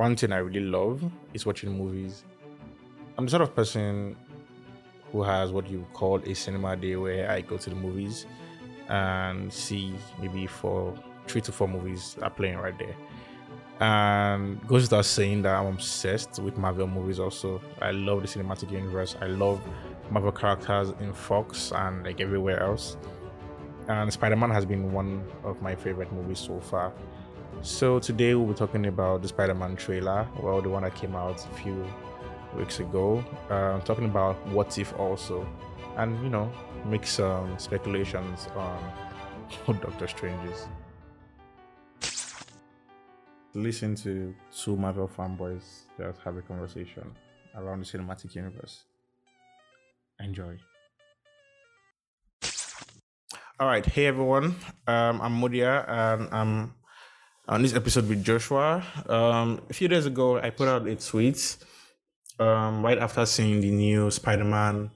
one thing I really love is watching movies. I'm the sort of person who has what you call a cinema day where I go to the movies and see maybe four, three to four movies are playing right there. And goes without saying that I'm obsessed with Marvel movies also. I love the cinematic universe. I love Marvel characters in Fox and like everywhere else. And Spider Man has been one of my favorite movies so far. So today we'll be talking about the Spider Man trailer, well, the one that came out a few weeks ago. Uh, talking about what if also, and you know, make some speculations on who Doctor Strange is. Listen to two Marvel fanboys just have a conversation around the cinematic universe. Enjoy. All right, hey everyone. Um, I'm Mudia, and I'm on this episode with Joshua. Um, a few days ago, I put out a tweet um, right after seeing the new Spider-Man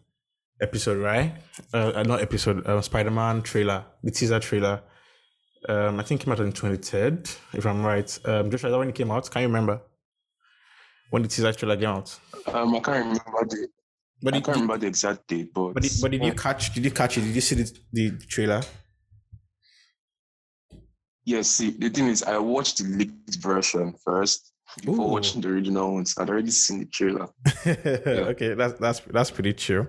episode, right? Uh, not episode, uh, Spider-Man trailer, the teaser trailer. Um, I think came out on the 23rd, if I'm right. Um, Joshua, is that when it came out? Can you remember when the teaser trailer came out? Um, I can't remember the. But I can't remember the exact date, but but did, but did you catch? Did you catch it? Did you see the, the trailer? Yes. See, the thing is, I watched the leaked version first before Ooh. watching the original ones. I'd already seen the trailer. yeah. Okay, that's that's that's pretty true.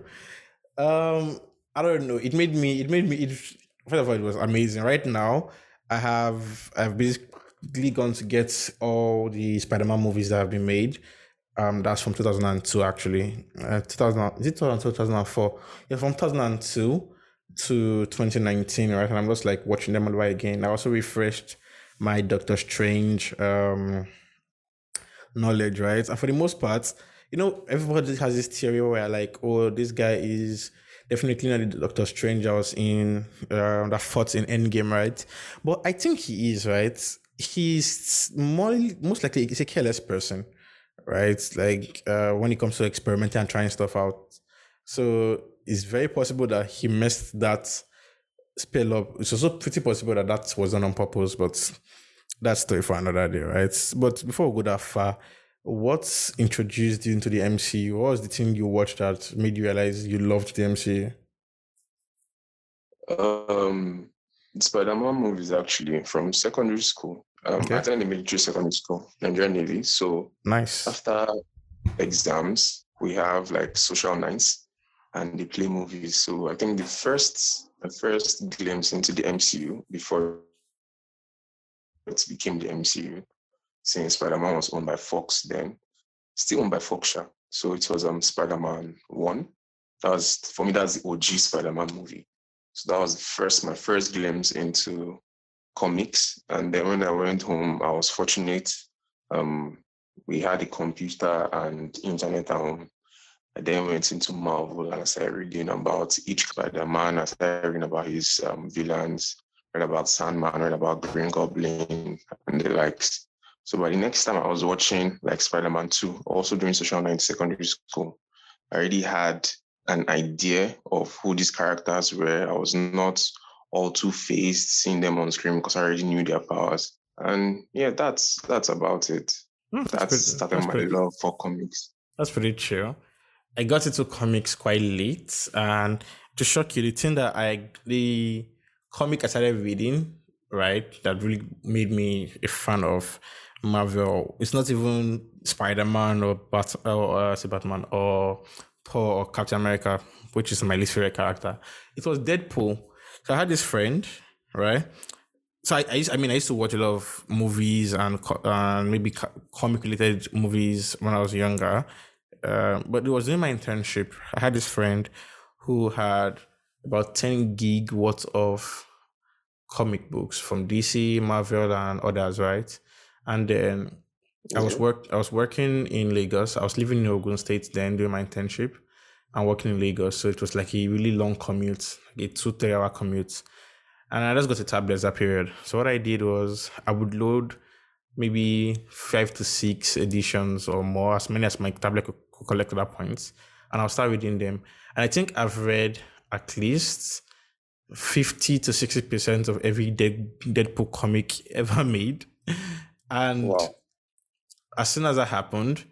Um, I don't know. It made me. It made me. It, first of all, it was amazing. Right now, I have I've basically gone to get all the Spider-Man movies that have been made. Um, that's from 2002 actually. Uh, 2000 is it 2004? Yeah, from 2002 to 2019, right? And I'm just like watching them all over again. I also refreshed my Doctor Strange um knowledge, right? And for the most part, you know, everybody has this theory where like, oh, this guy is definitely not the Doctor Strange I was in uh, that fought in Endgame, right? But I think he is, right? He's more most likely he's a careless person, right? Like uh, when it comes to experimenting and trying stuff out. So it's very possible that he messed that spell up. It's also pretty possible that that was done on purpose, but that's story for another day, right? But before we go that far, what's introduced you into the MCU? What was the thing you watched that made you realize you loved the MCU? Um, Spider-Man movies actually from secondary school. Um, okay. I attended the military secondary school, Nigerian Navy. So nice. After exams, we have like social nights, and they play movies. So I think the first, the first glimpse into the MCU before it became the MCU since Spider-Man was owned by Fox then, still owned by Fox. So it was um Spider-Man 1. That was for me, that's the OG Spider-Man movie. So that was the first my first glimpse into comics. And then when I went home, I was fortunate. Um, we had a computer and internet at home. I then went into Marvel and I started reading about each Spider-Man. I started reading about his um, villains, read about Sandman, read about Green Goblin and the likes. So by the next time I was watching like Spider-Man 2, also during social night in secondary school, I already had an idea of who these characters were. I was not all too phased seeing them on screen because I already knew their powers. And yeah, that's that's about it. Mm, that's, that's started my pretty, love for comics. That's pretty true. I got into comics quite late, and to shock you, the thing that I the comic I started reading, right, that really made me a fan of Marvel. It's not even Spider Man or Bat or uh, Batman or Paul or Captain America, which is my least favorite character. It was Deadpool. So I had this friend, right? So I, I, used, I mean, I used to watch a lot of movies and uh, maybe comic related movies when I was younger. Uh, but it was in my internship. I had this friend who had about 10 gig worth of comic books from DC, Marvel, and others, right? And then I was work I was working in Lagos. I was living in Ogun State then doing my internship and working in Lagos. So it was like a really long commute, like a two, three hour commute. And I just got a tablet that period. So what I did was I would load maybe five to six editions or more, as many as my tablet could collect at that point. And I'll start reading them. And I think I've read at least 50 to 60% of every Dead, Deadpool comic ever made. And wow. as soon as that happened,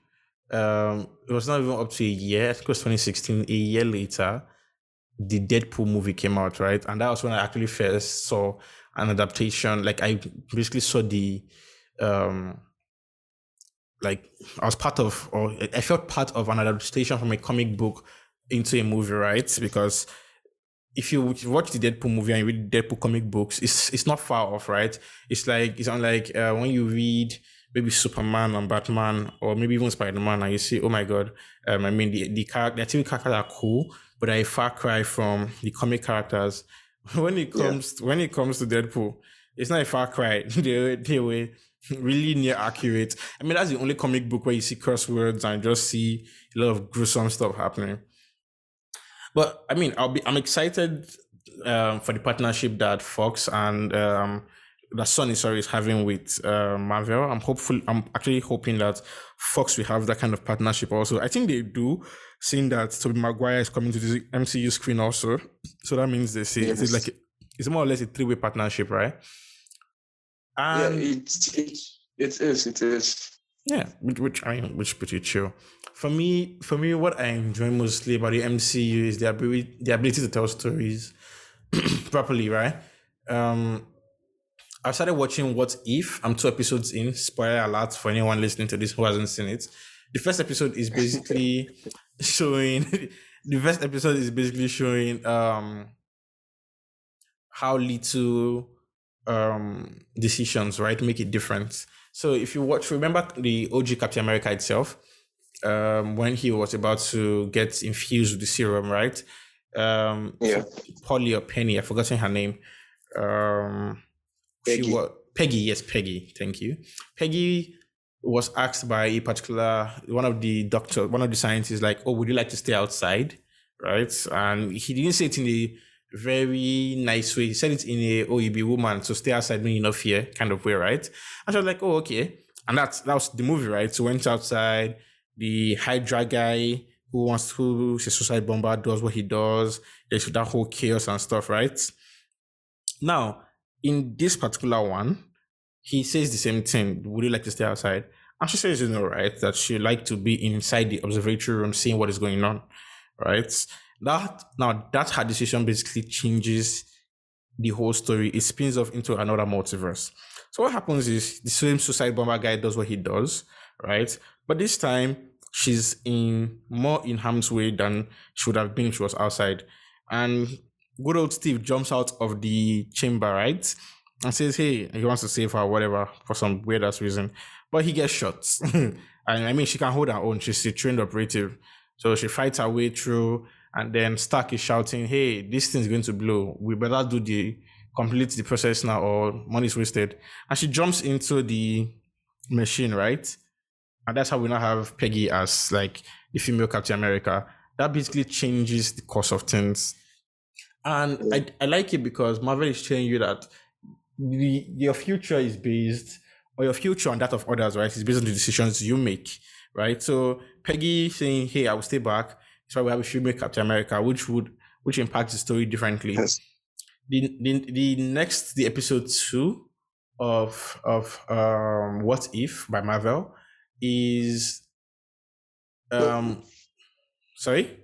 um, it was not even up to a year. I think it was 2016. A year later, the Deadpool movie came out, right? And that was when I actually first saw an adaptation. Like I basically saw the um like I was part of or I felt part of an adaptation from a comic book into a movie, right? Because if you watch the Deadpool movie and you read Deadpool comic books, it's it's not far off, right? It's like it's unlike uh, when you read maybe Superman and Batman or maybe even Spider Man and you see, oh my god, um, I mean the the character, the TV characters are cool, but a far cry from the comic characters. when it comes yeah. when it comes to Deadpool, it's not a far cry. they they were really near accurate. I mean, that's the only comic book where you see curse words and just see a lot of gruesome stuff happening. But I mean, I'll be I'm excited um, for the partnership that Fox and um, that Sony sorry is having with uh, Marvel. I'm hopeful. I'm actually hoping that Fox will have that kind of partnership also. I think they do, seeing that Tobey Maguire is coming to the MCU screen also. So that means they say yes. it's like it's more or less a three way partnership, right? And yeah, it, it it is. It is. Yeah, which, which I mean, which pretty chill. For me, for me, what I enjoy mostly about the MCU is the ability, the ability to tell stories properly, right? Um, I started watching What If. I'm two episodes in. Spoiler alert for anyone listening to this who hasn't seen it. The first episode is basically showing. the first episode is basically showing um how little um decisions right make a difference. So if you watch, remember the OG Captain America itself, um, when he was about to get infused with the serum, right? Um, yeah. Polly or Penny, I've forgotten her name. Um, Peggy. She was Peggy. Yes, Peggy. Thank you. Peggy was asked by a particular one of the doctor, one of the scientists, like, "Oh, would you like to stay outside?" Right, and he didn't say it in a very nice way. He said it in a, "Oh, you be woman, so stay outside, me enough here," kind of way, right? And she was like, "Oh, okay." And that's that was the movie, right? So went outside. The Hydra guy who wants to, who's a suicide bomber, does what he does. There's that whole chaos and stuff, right? Now, in this particular one, he says the same thing. Would you like to stay outside? And she says, you know, right, that she like to be inside the observatory room, seeing what is going on, right? That now that her decision basically changes the whole story. It spins off into another multiverse. So what happens is the same suicide bomber guy does what he does, right? But this time she's in more in harm's way than she would have been if she was outside. And good old Steve jumps out of the chamber, right? And says, hey, he wants to save her, whatever, for some weird ass reason. But he gets shot. and I mean, she can hold her own. She's a trained operative. So she fights her way through. And then Stark is shouting, hey, this thing's going to blow. We better do the complete the process now or money's wasted. And she jumps into the machine, right? And that's how we now have Peggy as like the female Captain America. That basically changes the course of things and I, I like it because Marvel is telling you that the, your future is based, or your future and that of others, right, is based on the decisions you make, right? So Peggy saying, "Hey, I will stay back," so we have a female Captain America, which would which impacts the story differently. Yes. The, the the next the episode two of of um What If by Marvel is um sorry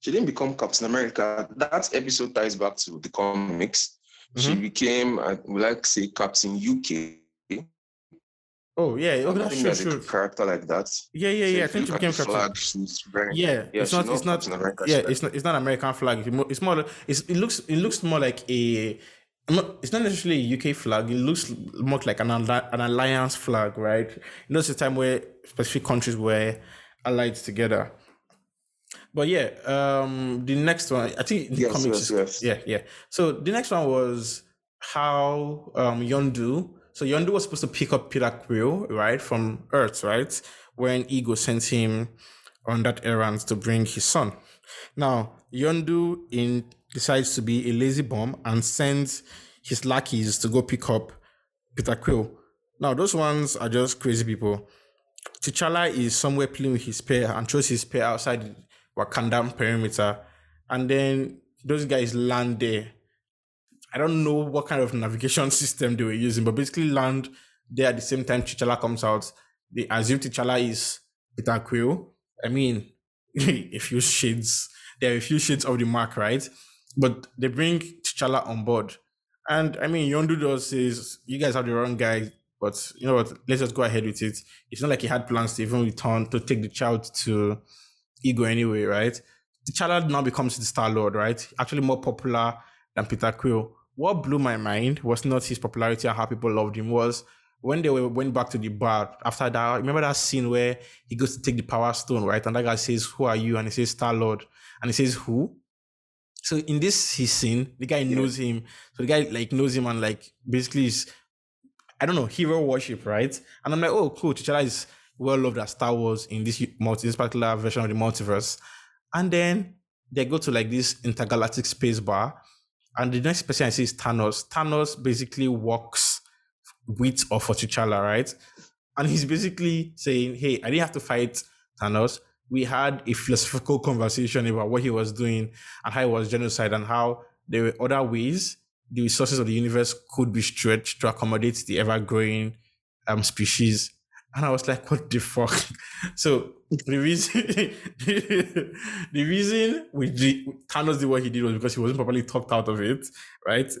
she didn't become Captain America. That episode ties back to the comics. Mm-hmm. She became, I would like to say, Captain UK. Oh yeah, oh, that's true, true. character like that. Yeah, yeah, yeah. I think she became Captain. Flag, she's wearing, yeah, yeah, it's not, it's not, yeah, it's not, it's not American flag. It's more, it's, it looks, it looks more like a. It's not necessarily a UK flag. It looks more like an an alliance flag, right? You know, it's a time where specific countries were allied together. But yeah, um, the next one, I think the yes, comics. Yes, yes. Yeah, yeah. So the next one was how um, Yondu. So Yondu was supposed to pick up Peter Quill, right, from Earth, right, when Ego sent him on that errand to bring his son. Now Yondu in decides to be a lazy bum and sends his lackeys to go pick up Peter Quill. Now those ones are just crazy people. T'Challa is somewhere playing with his spear and throws his spear outside Wakanda perimeter, and then those guys land there. I don't know what kind of navigation system they were using, but basically land there at the same time T'Challa comes out, they assume T'Challa is Peter Quill. I mean, a few shades, there are a few shades of the mark, right? But they bring T'Challa on board. And I mean, Yondu does says, you guys have the wrong guy, but you know what? Let's just go ahead with it. It's not like he had plans to even return to take the child to Ego anyway, right? T'Challa now becomes the Star Lord, right? Actually, more popular than Peter Quill. What blew my mind was not his popularity and how people loved him, was when they went back to the bar after that, remember that scene where he goes to take the power stone, right? And that guy says, Who are you? And he says, Star Lord. And he says, Who? So in this his scene, the guy yeah. knows him. So the guy like knows him and like basically is I don't know, hero worship, right? And I'm like, oh cool, T'Challa is well loved as Star Wars in this multi this particular version of the multiverse. And then they go to like this intergalactic space bar. And the next person I see is Thanos. Thanos basically walks with or for T'Challa, right? And he's basically saying, Hey, I didn't have to fight Thanos. We had a philosophical conversation about what he was doing and how it was genocide and how there were other ways the resources of the universe could be stretched to accommodate the ever growing um, species. And I was like, what the fuck? so the reason the reason we Thanos did what he did was because he wasn't properly talked out of it, right?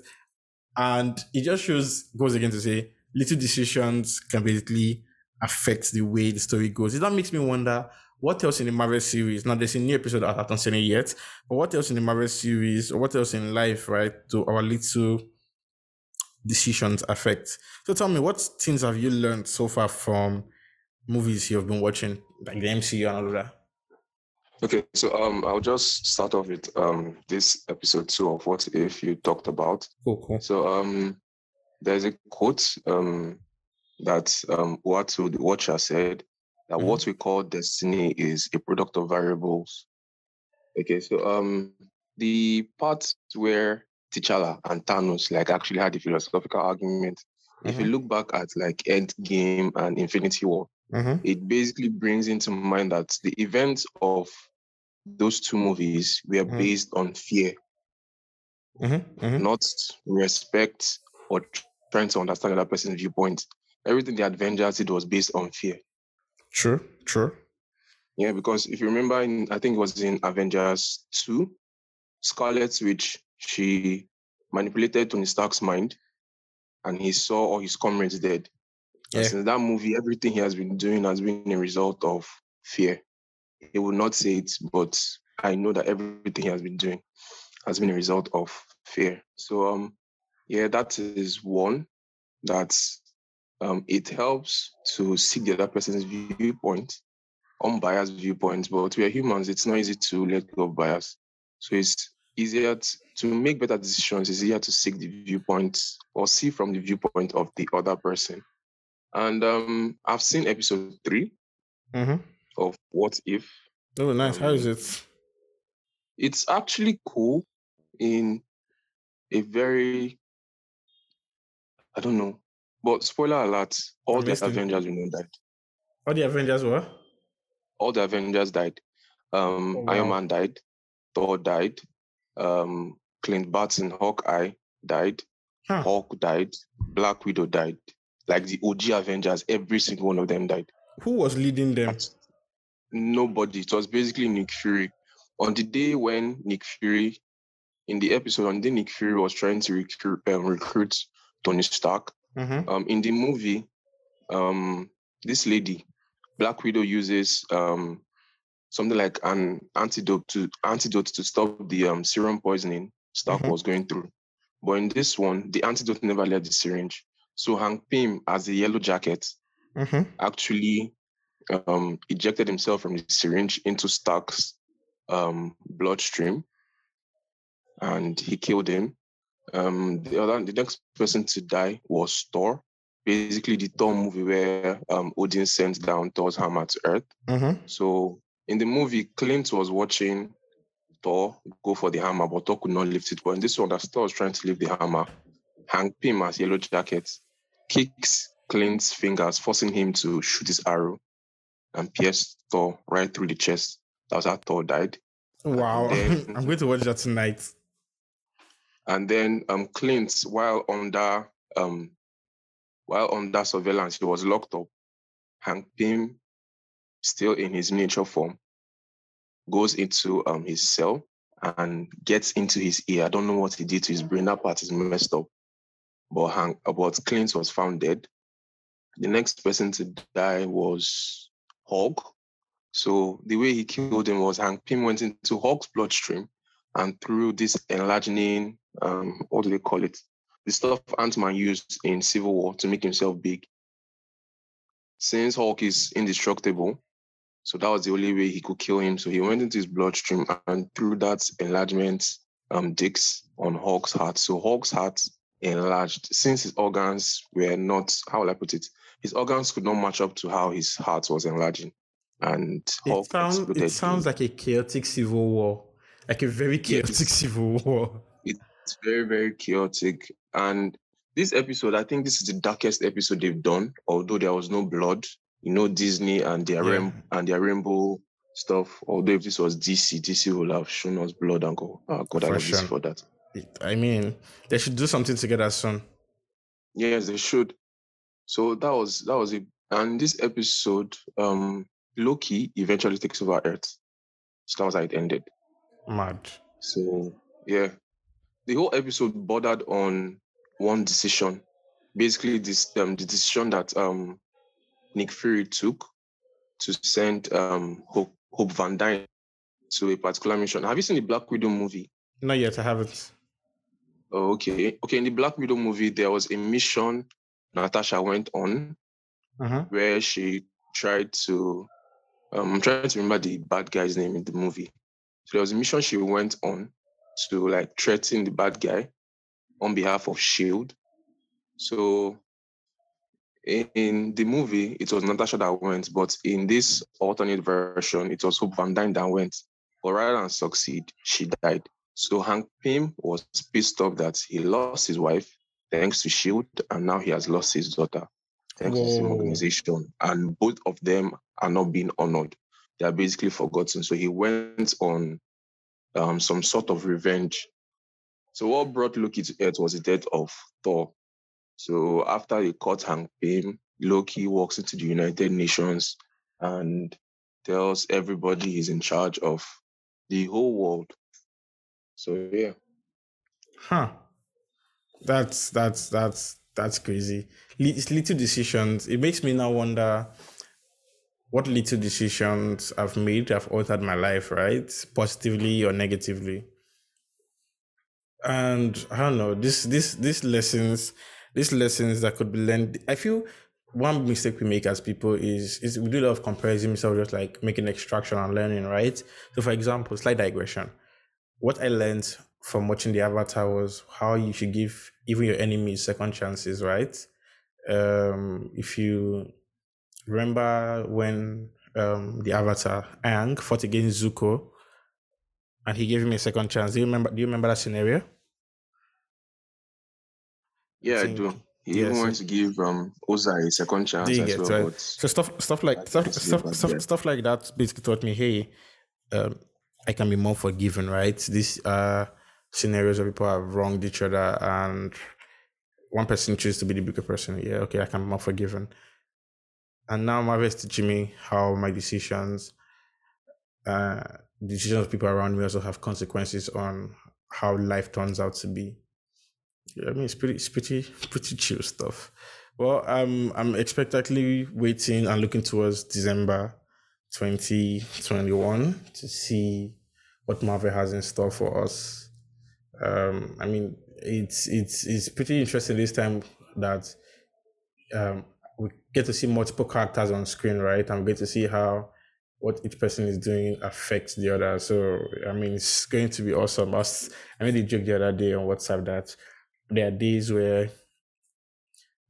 And it just shows goes again to say little decisions can basically affect the way the story goes. That makes me wonder what else in the Marvel series. Now there's a new episode that I haven't seen it yet, but what else in the Marvel series or what else in life, right, To our little decisions affect? So tell me, what things have you learned so far from movies you've been watching, like the MCU and all of that? Okay, so um, I'll just start off with um this episode two of what if you talked about. Cool, cool. So um, there's a quote um that um Uatu the Watcher said that mm-hmm. what we call destiny is a product of variables. Okay, so um the part where T'Challa and Thanos like actually had a philosophical argument. Mm-hmm. If you mm-hmm. look back at like Endgame and Infinity War, mm-hmm. it basically brings into mind that the events of those two movies were mm-hmm. based on fear, mm-hmm. Mm-hmm. not respect or trying to understand another person's viewpoint. Everything the Avengers did was based on fear. True, true. Yeah, because if you remember, in, I think it was in Avengers 2, Scarlet Witch, she manipulated Tony Stark's mind and he saw all his comrades dead. Yeah. And since that movie, everything he has been doing has been a result of fear. He will not say it, but I know that everything he has been doing has been a result of fear. So um yeah, that is one that um it helps to see the other person's viewpoint, unbiased viewpoint, but we are humans, it's not easy to let go of bias. So it's easier to, to make better decisions, it's easier to seek the viewpoint or see from the viewpoint of the other person. And um I've seen episode 3 mm-hmm. of What If. Oh nice. Um, How is it? It's actually cool in a very I don't know. But spoiler alert, all the Avengers will know, died. All the Avengers were? All the Avengers died. Um, oh, wow. Iron Man died. Thor died. Um, Clint Barton, Hawkeye died. Huh. Hulk died. Black Widow died. Like the OG Avengers, every single one of them died. Who was leading them? Nobody. It was basically Nick Fury. On the day when Nick Fury, in the episode, on the day Nick Fury was trying to recruit, um, recruit Tony Stark. Mm-hmm. Um, in the movie, um, this lady, Black Widow, uses um, something like an antidote to antidote to stop the um, serum poisoning Stark mm-hmm. was going through. But in this one, the antidote never left the syringe. So Hank Pym, as a yellow jacket, mm-hmm. actually um, ejected himself from the syringe into Stark's um, bloodstream, and he killed him. Um, the other, the next person to die was Thor. Basically, the Thor movie where um, Odin sent down Thor's hammer to Earth. Mm-hmm. So in the movie, Clint was watching Thor go for the hammer, but Thor could not lift it. But in this one, that Thor was trying to lift the hammer. Hank Pym as Yellow Jacket kicks Clint's fingers, forcing him to shoot his arrow and pierce Thor right through the chest. That was how Thor died. Wow. Then, I'm going to watch that tonight. And then um, Clint, while under um, while under surveillance, he was locked up. Hank Pym, still in his miniature form, goes into um, his cell and gets into his ear. I don't know what he did to his brain. That part is messed up. But but Clint was found dead. The next person to die was Hulk. So the way he killed him was Hank Pym went into Hulk's bloodstream and through this enlarging, um, what do they call it? The stuff Ant-Man used in Civil War to make himself big. Since Hulk is indestructible, so that was the only way he could kill him. So he went into his bloodstream and through that enlargement um, digs on Hulk's heart. So Hulk's heart enlarged since his organs were not, how will I put it? His organs could not match up to how his heart was enlarging. And Hulk it, sound, it sounds him. like a chaotic civil war, like a very chaotic yes. civil war. It's very, very chaotic. And this episode, I think this is the darkest episode they've done, although there was no blood you know Disney and their yeah. rain, and their rainbow stuff. Although if this was DC, DC would have shown us blood and go, oh God, I love sure. for that. I mean, they should do something together soon. Yes, they should. So that was that was it. And this episode, um, Loki eventually takes over Earth. So that was how it ended. Mad. So yeah, the whole episode bordered on one decision. Basically, this um the decision that um Nick Fury took to send um, Hope, Hope Van Dyne to a particular mission. Have you seen the Black Widow movie? Not yet, I haven't. Oh, okay. Okay, in the Black Widow movie, there was a mission Natasha went on uh-huh. where she tried to, um, I'm trying to remember the bad guy's name in the movie. So there was a mission she went on to like threaten the bad guy on behalf of S.H.I.E.L.D. So in the movie, it was Natasha that went, but in this alternate version, it was Hope Van Dyne that went. But rather than succeed, she died. So Hank Pym was pissed off that he lost his wife thanks to Shield, and now he has lost his daughter thanks Whoa. to the same organization. And both of them are not being honored. They are basically forgotten. So he went on um, some sort of revenge. So what brought Loki to Earth was the death of Thor. So after he caught Hank Pym, Loki walks into the United Nations and tells everybody he's in charge of the whole world. So yeah. Huh. That's that's that's that's crazy. It's little decisions. It makes me now wonder what little decisions I've made have altered my life, right? Positively or negatively. And I don't know, this this these lessons these lessons that could be learned. I feel one mistake we make as people is is we do a lot of comparison instead of just like making extraction and learning, right? So for example, slight digression. What I learned from watching the Avatar was how you should give even your enemies second chances, right? Um, if you remember when um, the Avatar Aang fought against Zuko, and he gave him a second chance. Do you remember? Do you remember that scenario? Yeah, I, I do. He yeah, even so, wants to give um Ozai a second chance as get, well. Right? So stuff stuff like stuff stuff, stuff, stuff like that basically taught me, hey, um, I can be more forgiven, right? These uh scenarios where people have wronged each other and one person chooses to be the bigger person. Yeah, okay, I can be more forgiven. And now Marvel is teaching me how my decisions, uh, decisions of people around me also have consequences on how life turns out to be. I mean it's pretty it's pretty pretty chill stuff. Well, um, I'm expectantly waiting and looking towards December 2021 to see what Marvel has in store for us. Um, I mean, it's it's it's pretty interesting this time that um, we get to see multiple characters on screen, right? And we get to see how what each person is doing affects the other. So I mean, it's going to be awesome. I, was, I made a joke the other day on WhatsApp that there are days where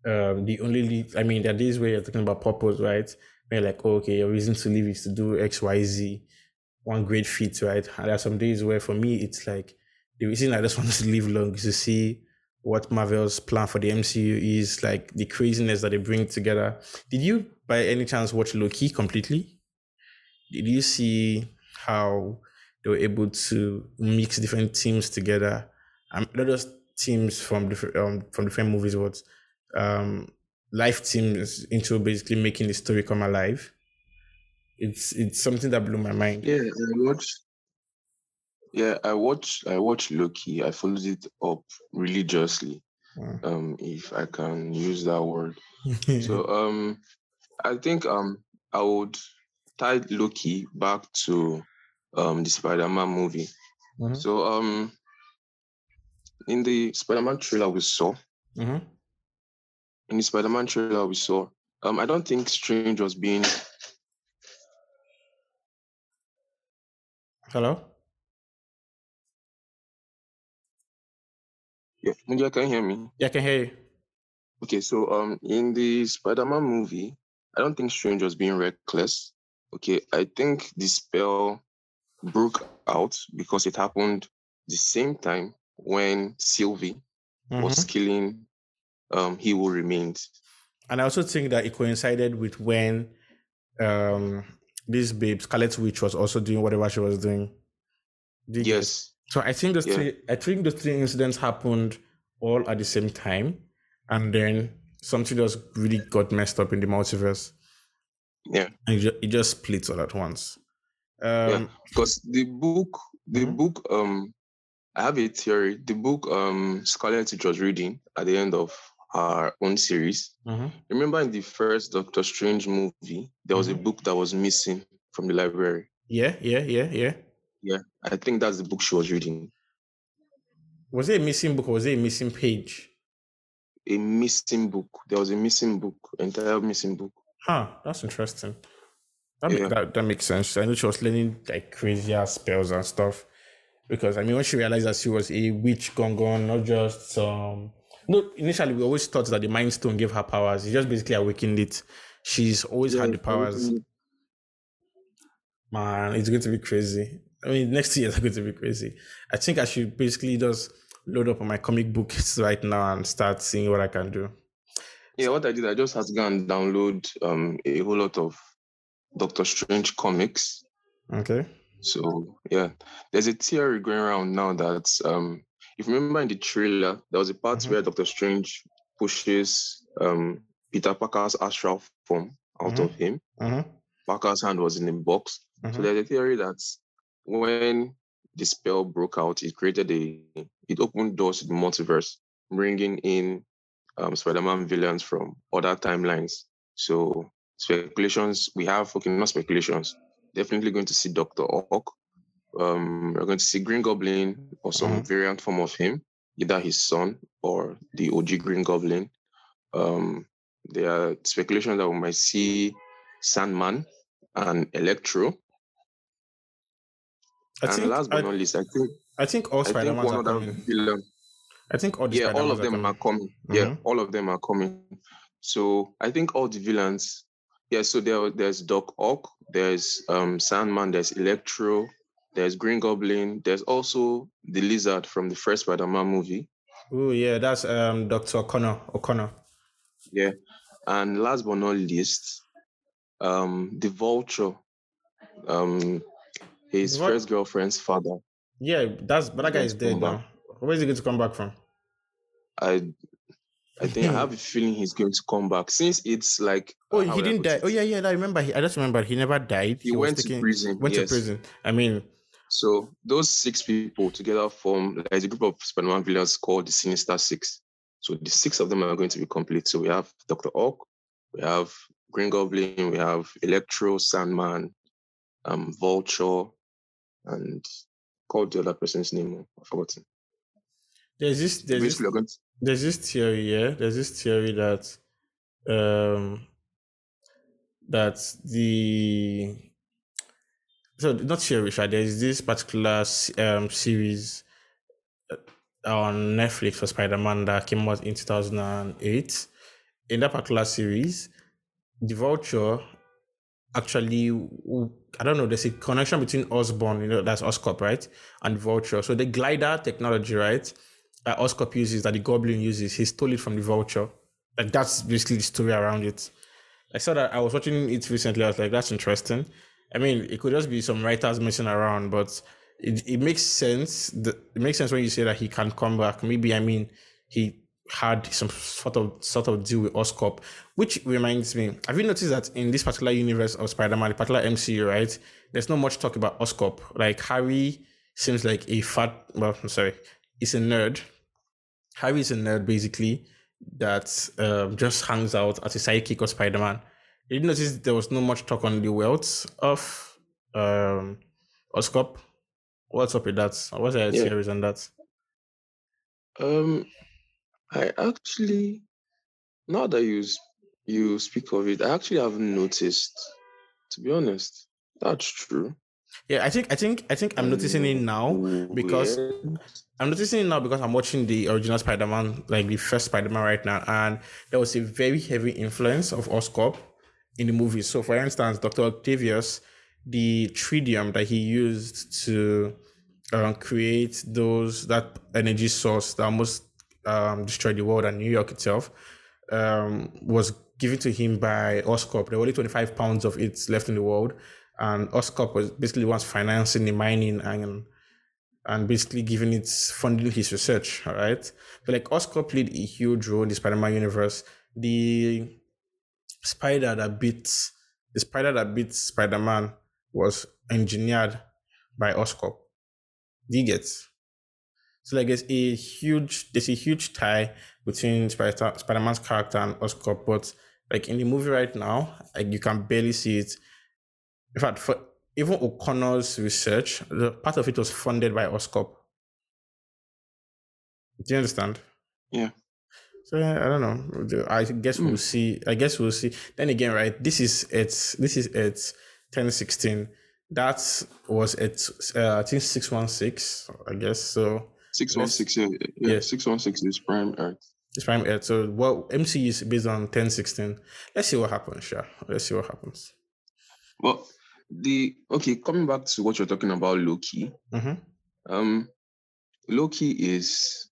um, the only I mean, there are days where you're talking about purpose, right? Where like, oh, okay, your reason to live is to do X, Y, Z, one great feat, right? And there are some days where for me it's like the reason I just want to live long is to see what Marvel's plan for the MCU is, like the craziness that they bring together. Did you by any chance watch Loki completely? Did you see how they were able to mix different teams together? I'm not just teams from different um, from different movies, but um, life teams into basically making the story come alive. It's it's something that blew my mind. Yeah, I watched. Yeah, I watched. I watched Loki. I followed it up religiously, Mm. um, if I can use that word. So, um, I think um, I would tie Loki back to um the Spider-Man movie. Mhm. So, um, in the Spider-Man trailer we saw, Mhm. in the Spider-Man trailer we saw, um, I don't think Strange was being Hello. yeah, Mudia, can you hear me? Yeah, I can hear you. Okay, so um, in the Spider-Man movie, I don't think Strange was being reckless. Okay, I think the spell broke out because it happened the same time when Sylvie was Mhm. killing um He Who Remained. And I also think that it coincided with when um this babe Scarlet Witch was also doing whatever she was doing. Do you Yes, So I think those Yeah. three I think those three incidents happened all at the same time, and then something just really got messed up in the multiverse. Yeah. And it just, it just splits all at once. Um yeah, because the book, the Mhm. book, um, I have a theory. The book, um, Scarlet Witch was reading at the end of our own series. mhm. Remember in the first Doctor Strange movie, there was Mhm. a book that was missing from the library. Yeah, yeah, yeah, yeah. Yeah, I think that's the book she was reading. Was it a missing book or was it a missing page? A missing book. There was a missing book, entire missing book. Huh, that's interesting. That, Yeah. that, that makes sense. I know she was learning like crazy ass spells and stuff. Because I mean, when she realized that she was a witch gone gone, not just um no initially we always thought that the mind stone gave her powers. It just basically awakened it. She's always had the powers. Man, it's going to be crazy. I mean, next year is going to be crazy. I think I should basically just load up on my comic books right now and start seeing what I can do. Yeah, what I did, I just had to go and download um a whole lot of Doctor Strange comics. Okay. So yeah, there's a theory going around now that um if you remember in the trailer, there was a part Mhm. where Doctor Strange pushes um Peter Parker's astral form out Mhm. of him. Mm-hmm. Parker's hand was in a box. So there's a theory that when the spell broke out, it created a, it opened doors to the multiverse, bringing in um, Spider-Man villains from other timelines. So speculations we have, okay, not speculations, definitely going to see Doctor Ock. Um, we're going to see Green Goblin or some Mhm. variant form of him, either his son or the OG Green Goblin. Um, there are speculations that we might see Sandman and Electro. I and think last but I, not least, I think I think all Spider-Mans are coming. villain. I think all the Yeah, all of them coming. are coming. Yeah, Mhm. all of them are coming. So I think all the villains. Yeah, so there, there's Doc Ock, there's um Sandman, there's Electro, there's Green Goblin, there's also the Lizard from the first Spider-Man movie. Oh yeah, that's um Dr. O'Connor. O'Connor. Yeah, and last but not least, um the Vulture, um his What? first girlfriend's father. Yeah, that's but that guy is dead now. Where is he going to come back from? I I think I have a feeling he's going to come back since it's like Oh, he didn't die. Oh yeah, yeah. I remember. He, I just remember he never died. He, was went taken- to prison. Went yes. to prison. I mean, So those six people together form like a group of Spider-Man villains called the Sinister Six. So the six of them are going to be complete. So we have Doctor Ock, we have Green Goblin, we have Electro, Sandman, um, Vulture, and called the other person's name. I've forgotten. There's this. There's this. To, There's this theory. Yeah, there's this theory that, um, that the. So not theory, Sha, There's this particular um series uh, on Netflix for Spider-Man that came out in 2008. In that particular series, the Vulture actually, I don't know, there's a connection between Osborn, you know, that's Oscorp, right? And Vulture. So the glider technology, right? That Oscorp uses, that the Goblin uses, he stole it from the Vulture. Like that's basically the story around it. I saw that I was watching it recently. I was like, that's interesting. I mean, it could just be some writers messing around, but it, it makes sense. The, it makes sense when you say that he can come back. Maybe I mean he had some sort of sort of deal with Oscorp, which reminds me. Have you noticed that in this particular universe of Spider-Man, the particular MCU, right? There's not much talk about Oscorp. Like Harry seems like a fat. Well, I'm sorry, he's a nerd. Harry is a nerd basically that um, just hangs out as a sidekick of Spider-Man. Did you notice there was no much talk on the wealth of um, Oscorp? What's up with that? What's the Yeah. theories on that? Um, I actually, now that you you speak of it, I actually haven't noticed. To be honest, that's true. Yeah, I think I think I think I'm noticing it now because. I'm noticing it now because I'm watching the original Spider-Man, like the first Spider-Man right now, and there was a very heavy influence of Oscorp in the movie. So, for instance, Dr. Octavius, the tritium that he used to um, create those that energy source that almost um, destroyed the world and New York itself, um, was given to him by Oscorp. There were only 25 pounds of it left in the world, and Oscorp was basically once financing the mining and and basically giving it funding his research. All right, but like Oscorp played a huge role in the Spider-Man universe. The spider that beat the spider that beat Spider-Man was engineered by Oscorp. Do you get? So like there's a huge there's a huge tie between Spider Spider-Man's character and Oscorp, but like in the movie right now, like you can barely see it. In fact, for even O'Connor's research, the part of it was funded by Oscorp. Do you understand? Yeah. So yeah, I don't know. I guess we'll see. I guess we'll see. Then again, right? This is it's this is it's 1016. That was at uh, I think 616, I guess. So Six one six, yeah, yeah. Yeah. Six one six is prime Earth. it's prime Earth. So what MC is based on 1016. Let's see what happens, sure. Let's see what happens. Well, the okay, coming back to what you're talking about, Loki. Mm-hmm. Um, Loki is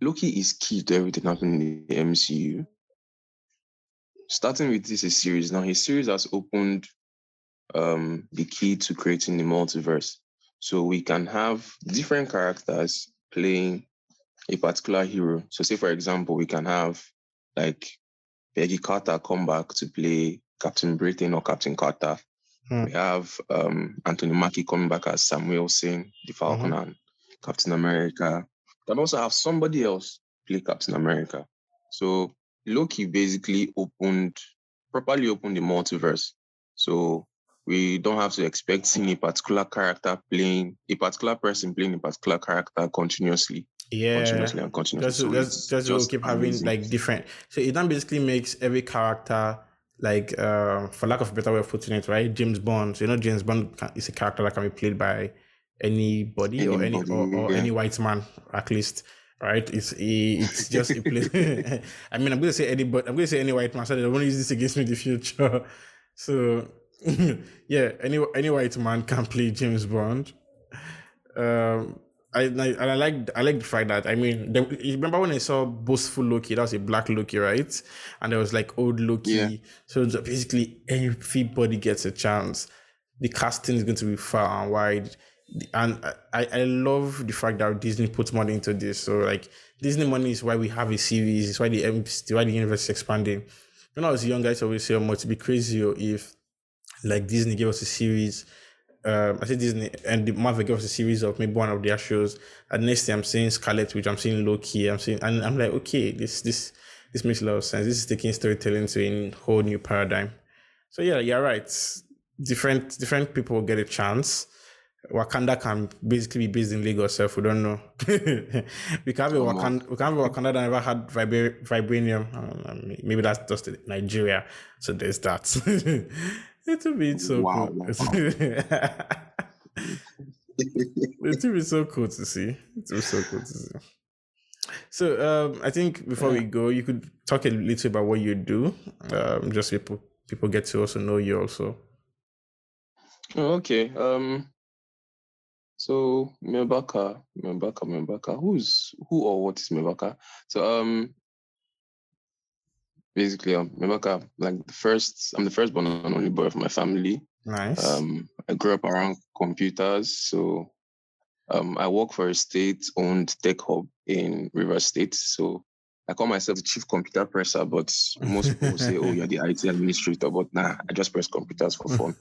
Loki is key to everything happening in the MCU. Starting with this is series now, his series has opened um the key to creating the multiverse. So we can have different characters playing a particular hero. So, say for example, we can have like Peggy Carter come back to play Captain Britain or Captain Carter. Hmm. We have um, Anthony Mackie coming back as Sam Wilson, the Falcon and Captain America. Can also have somebody else play Captain America. So Loki basically opened, properly opened the multiverse. So we don't have to expect seeing a particular character playing a particular person playing a particular character continuously, Yeah. continuously and continuously. Just So it's just will just keep having like different. So it then basically makes every character like, uh, for lack of a better way of putting it, right? James Bond. So, you know, James Bond is a character that can be played by anybody, or any or, or yeah. any white man at least. Right? It's a, it's just a place. I mean, I'm gonna say anybody. I'm gonna say any white man. So they don't want to use this against me in the future. So yeah, any any white man can play James Bond. Um, I, I and I like I like the fact that I mean, the, you remember when I saw boastful Loki? That was a black Loki, right? And there was like old Loki. Yeah. So basically everybody gets a chance. The casting is going to be far and wide, and I I love the fact that Disney puts money into this. So like Disney money is why we have a series. It's why the why the universe is expanding. When I was young, guys always say, "Oh, it'd be crazy if like Disney gave us a series." Um, I say Disney and the Marvel gave us a series of maybe one of their shows. And next thing I'm seeing Scarlet Witch I'm seeing Loki, I'm seeing, and I'm like, okay, this this this makes a lot of sense. This is taking storytelling to a whole new paradigm. So yeah, you're right. Different different people get a chance. Wakanda can basically be based in Lagos, so if we don't know. we can have a Wakanda, we can have a Wakanda that never had vibra- vibranium. Um, maybe that's just Nigeria. So there's that. it will be so Wow, cool. wow, it will be so cool to see. It will be so cool to see. So um, I think before we go, you could talk a little about what you do. Um, just so people people get to also know you also. Oh, okay. Um. So Mebaka, Mebaka, Mebaka. Who's who or what is Mebaka? So um. Basically, um, like the first, I'm the first born and only boy of my family. Nice. Um, I grew up around computers, so um, I work for a state-owned tech hub in River State. So I call myself the chief computer presser, but most people say, "Oh, you're the IT administrator." But nah, I just press computers for fun.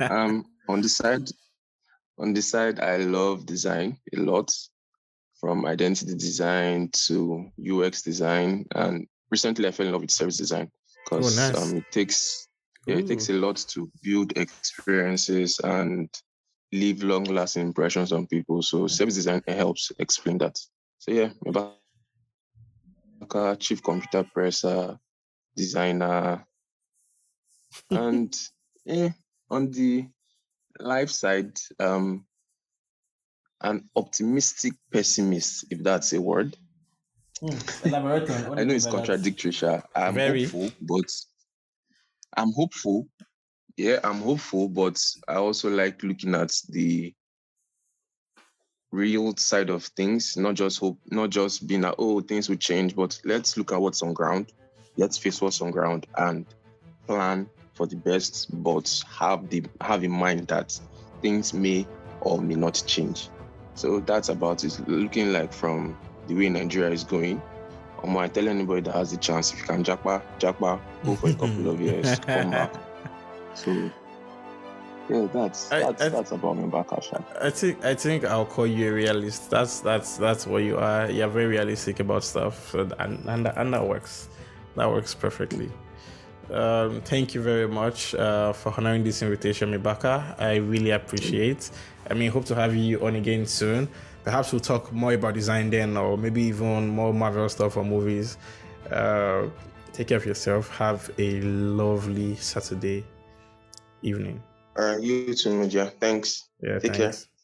um, on the side, on the side, I love design a lot, from identity design to UX design, and recently I fell in love with service design because oh, nice. um, it takes yeah, it takes a lot to build experiences and leave long lasting impressions on people. So service design helps explain that. So yeah, about chief computer presser, designer, and yeah, on the life side, um, an optimistic pessimist, if that's a word. Mm, I know it's contradictory, Sha. I'm Very. hopeful, but I'm hopeful. Yeah, I'm hopeful, but I also like looking at the real side of things, not just hope, not just being like, oh, things will change, but let's look at what's on ground. Let's face what's on ground and plan for the best, but have the have in mind that things may or may not change. So that's about it. Looking like from the way Nigeria is going. Um, I tell anybody that has the chance, if you can jackpot, jackpot, go for a couple of years, come back. So yeah, that's that's, I, I, that's about me back I think I think I'll call you a realist. That's that's that's what you are. You're very realistic about stuff, so, and and and that works. That works perfectly. Um, thank you very much uh, for honoring this invitation, Mibaka. I really appreciate. I mean, hope to have you on again soon. Perhaps we'll talk more about design then, or maybe even more Marvel stuff or movies. Uh, take care of yourself. Have a lovely Saturday evening. Uh, you too, Mudia. Thanks. Yeah, Take thanks. care.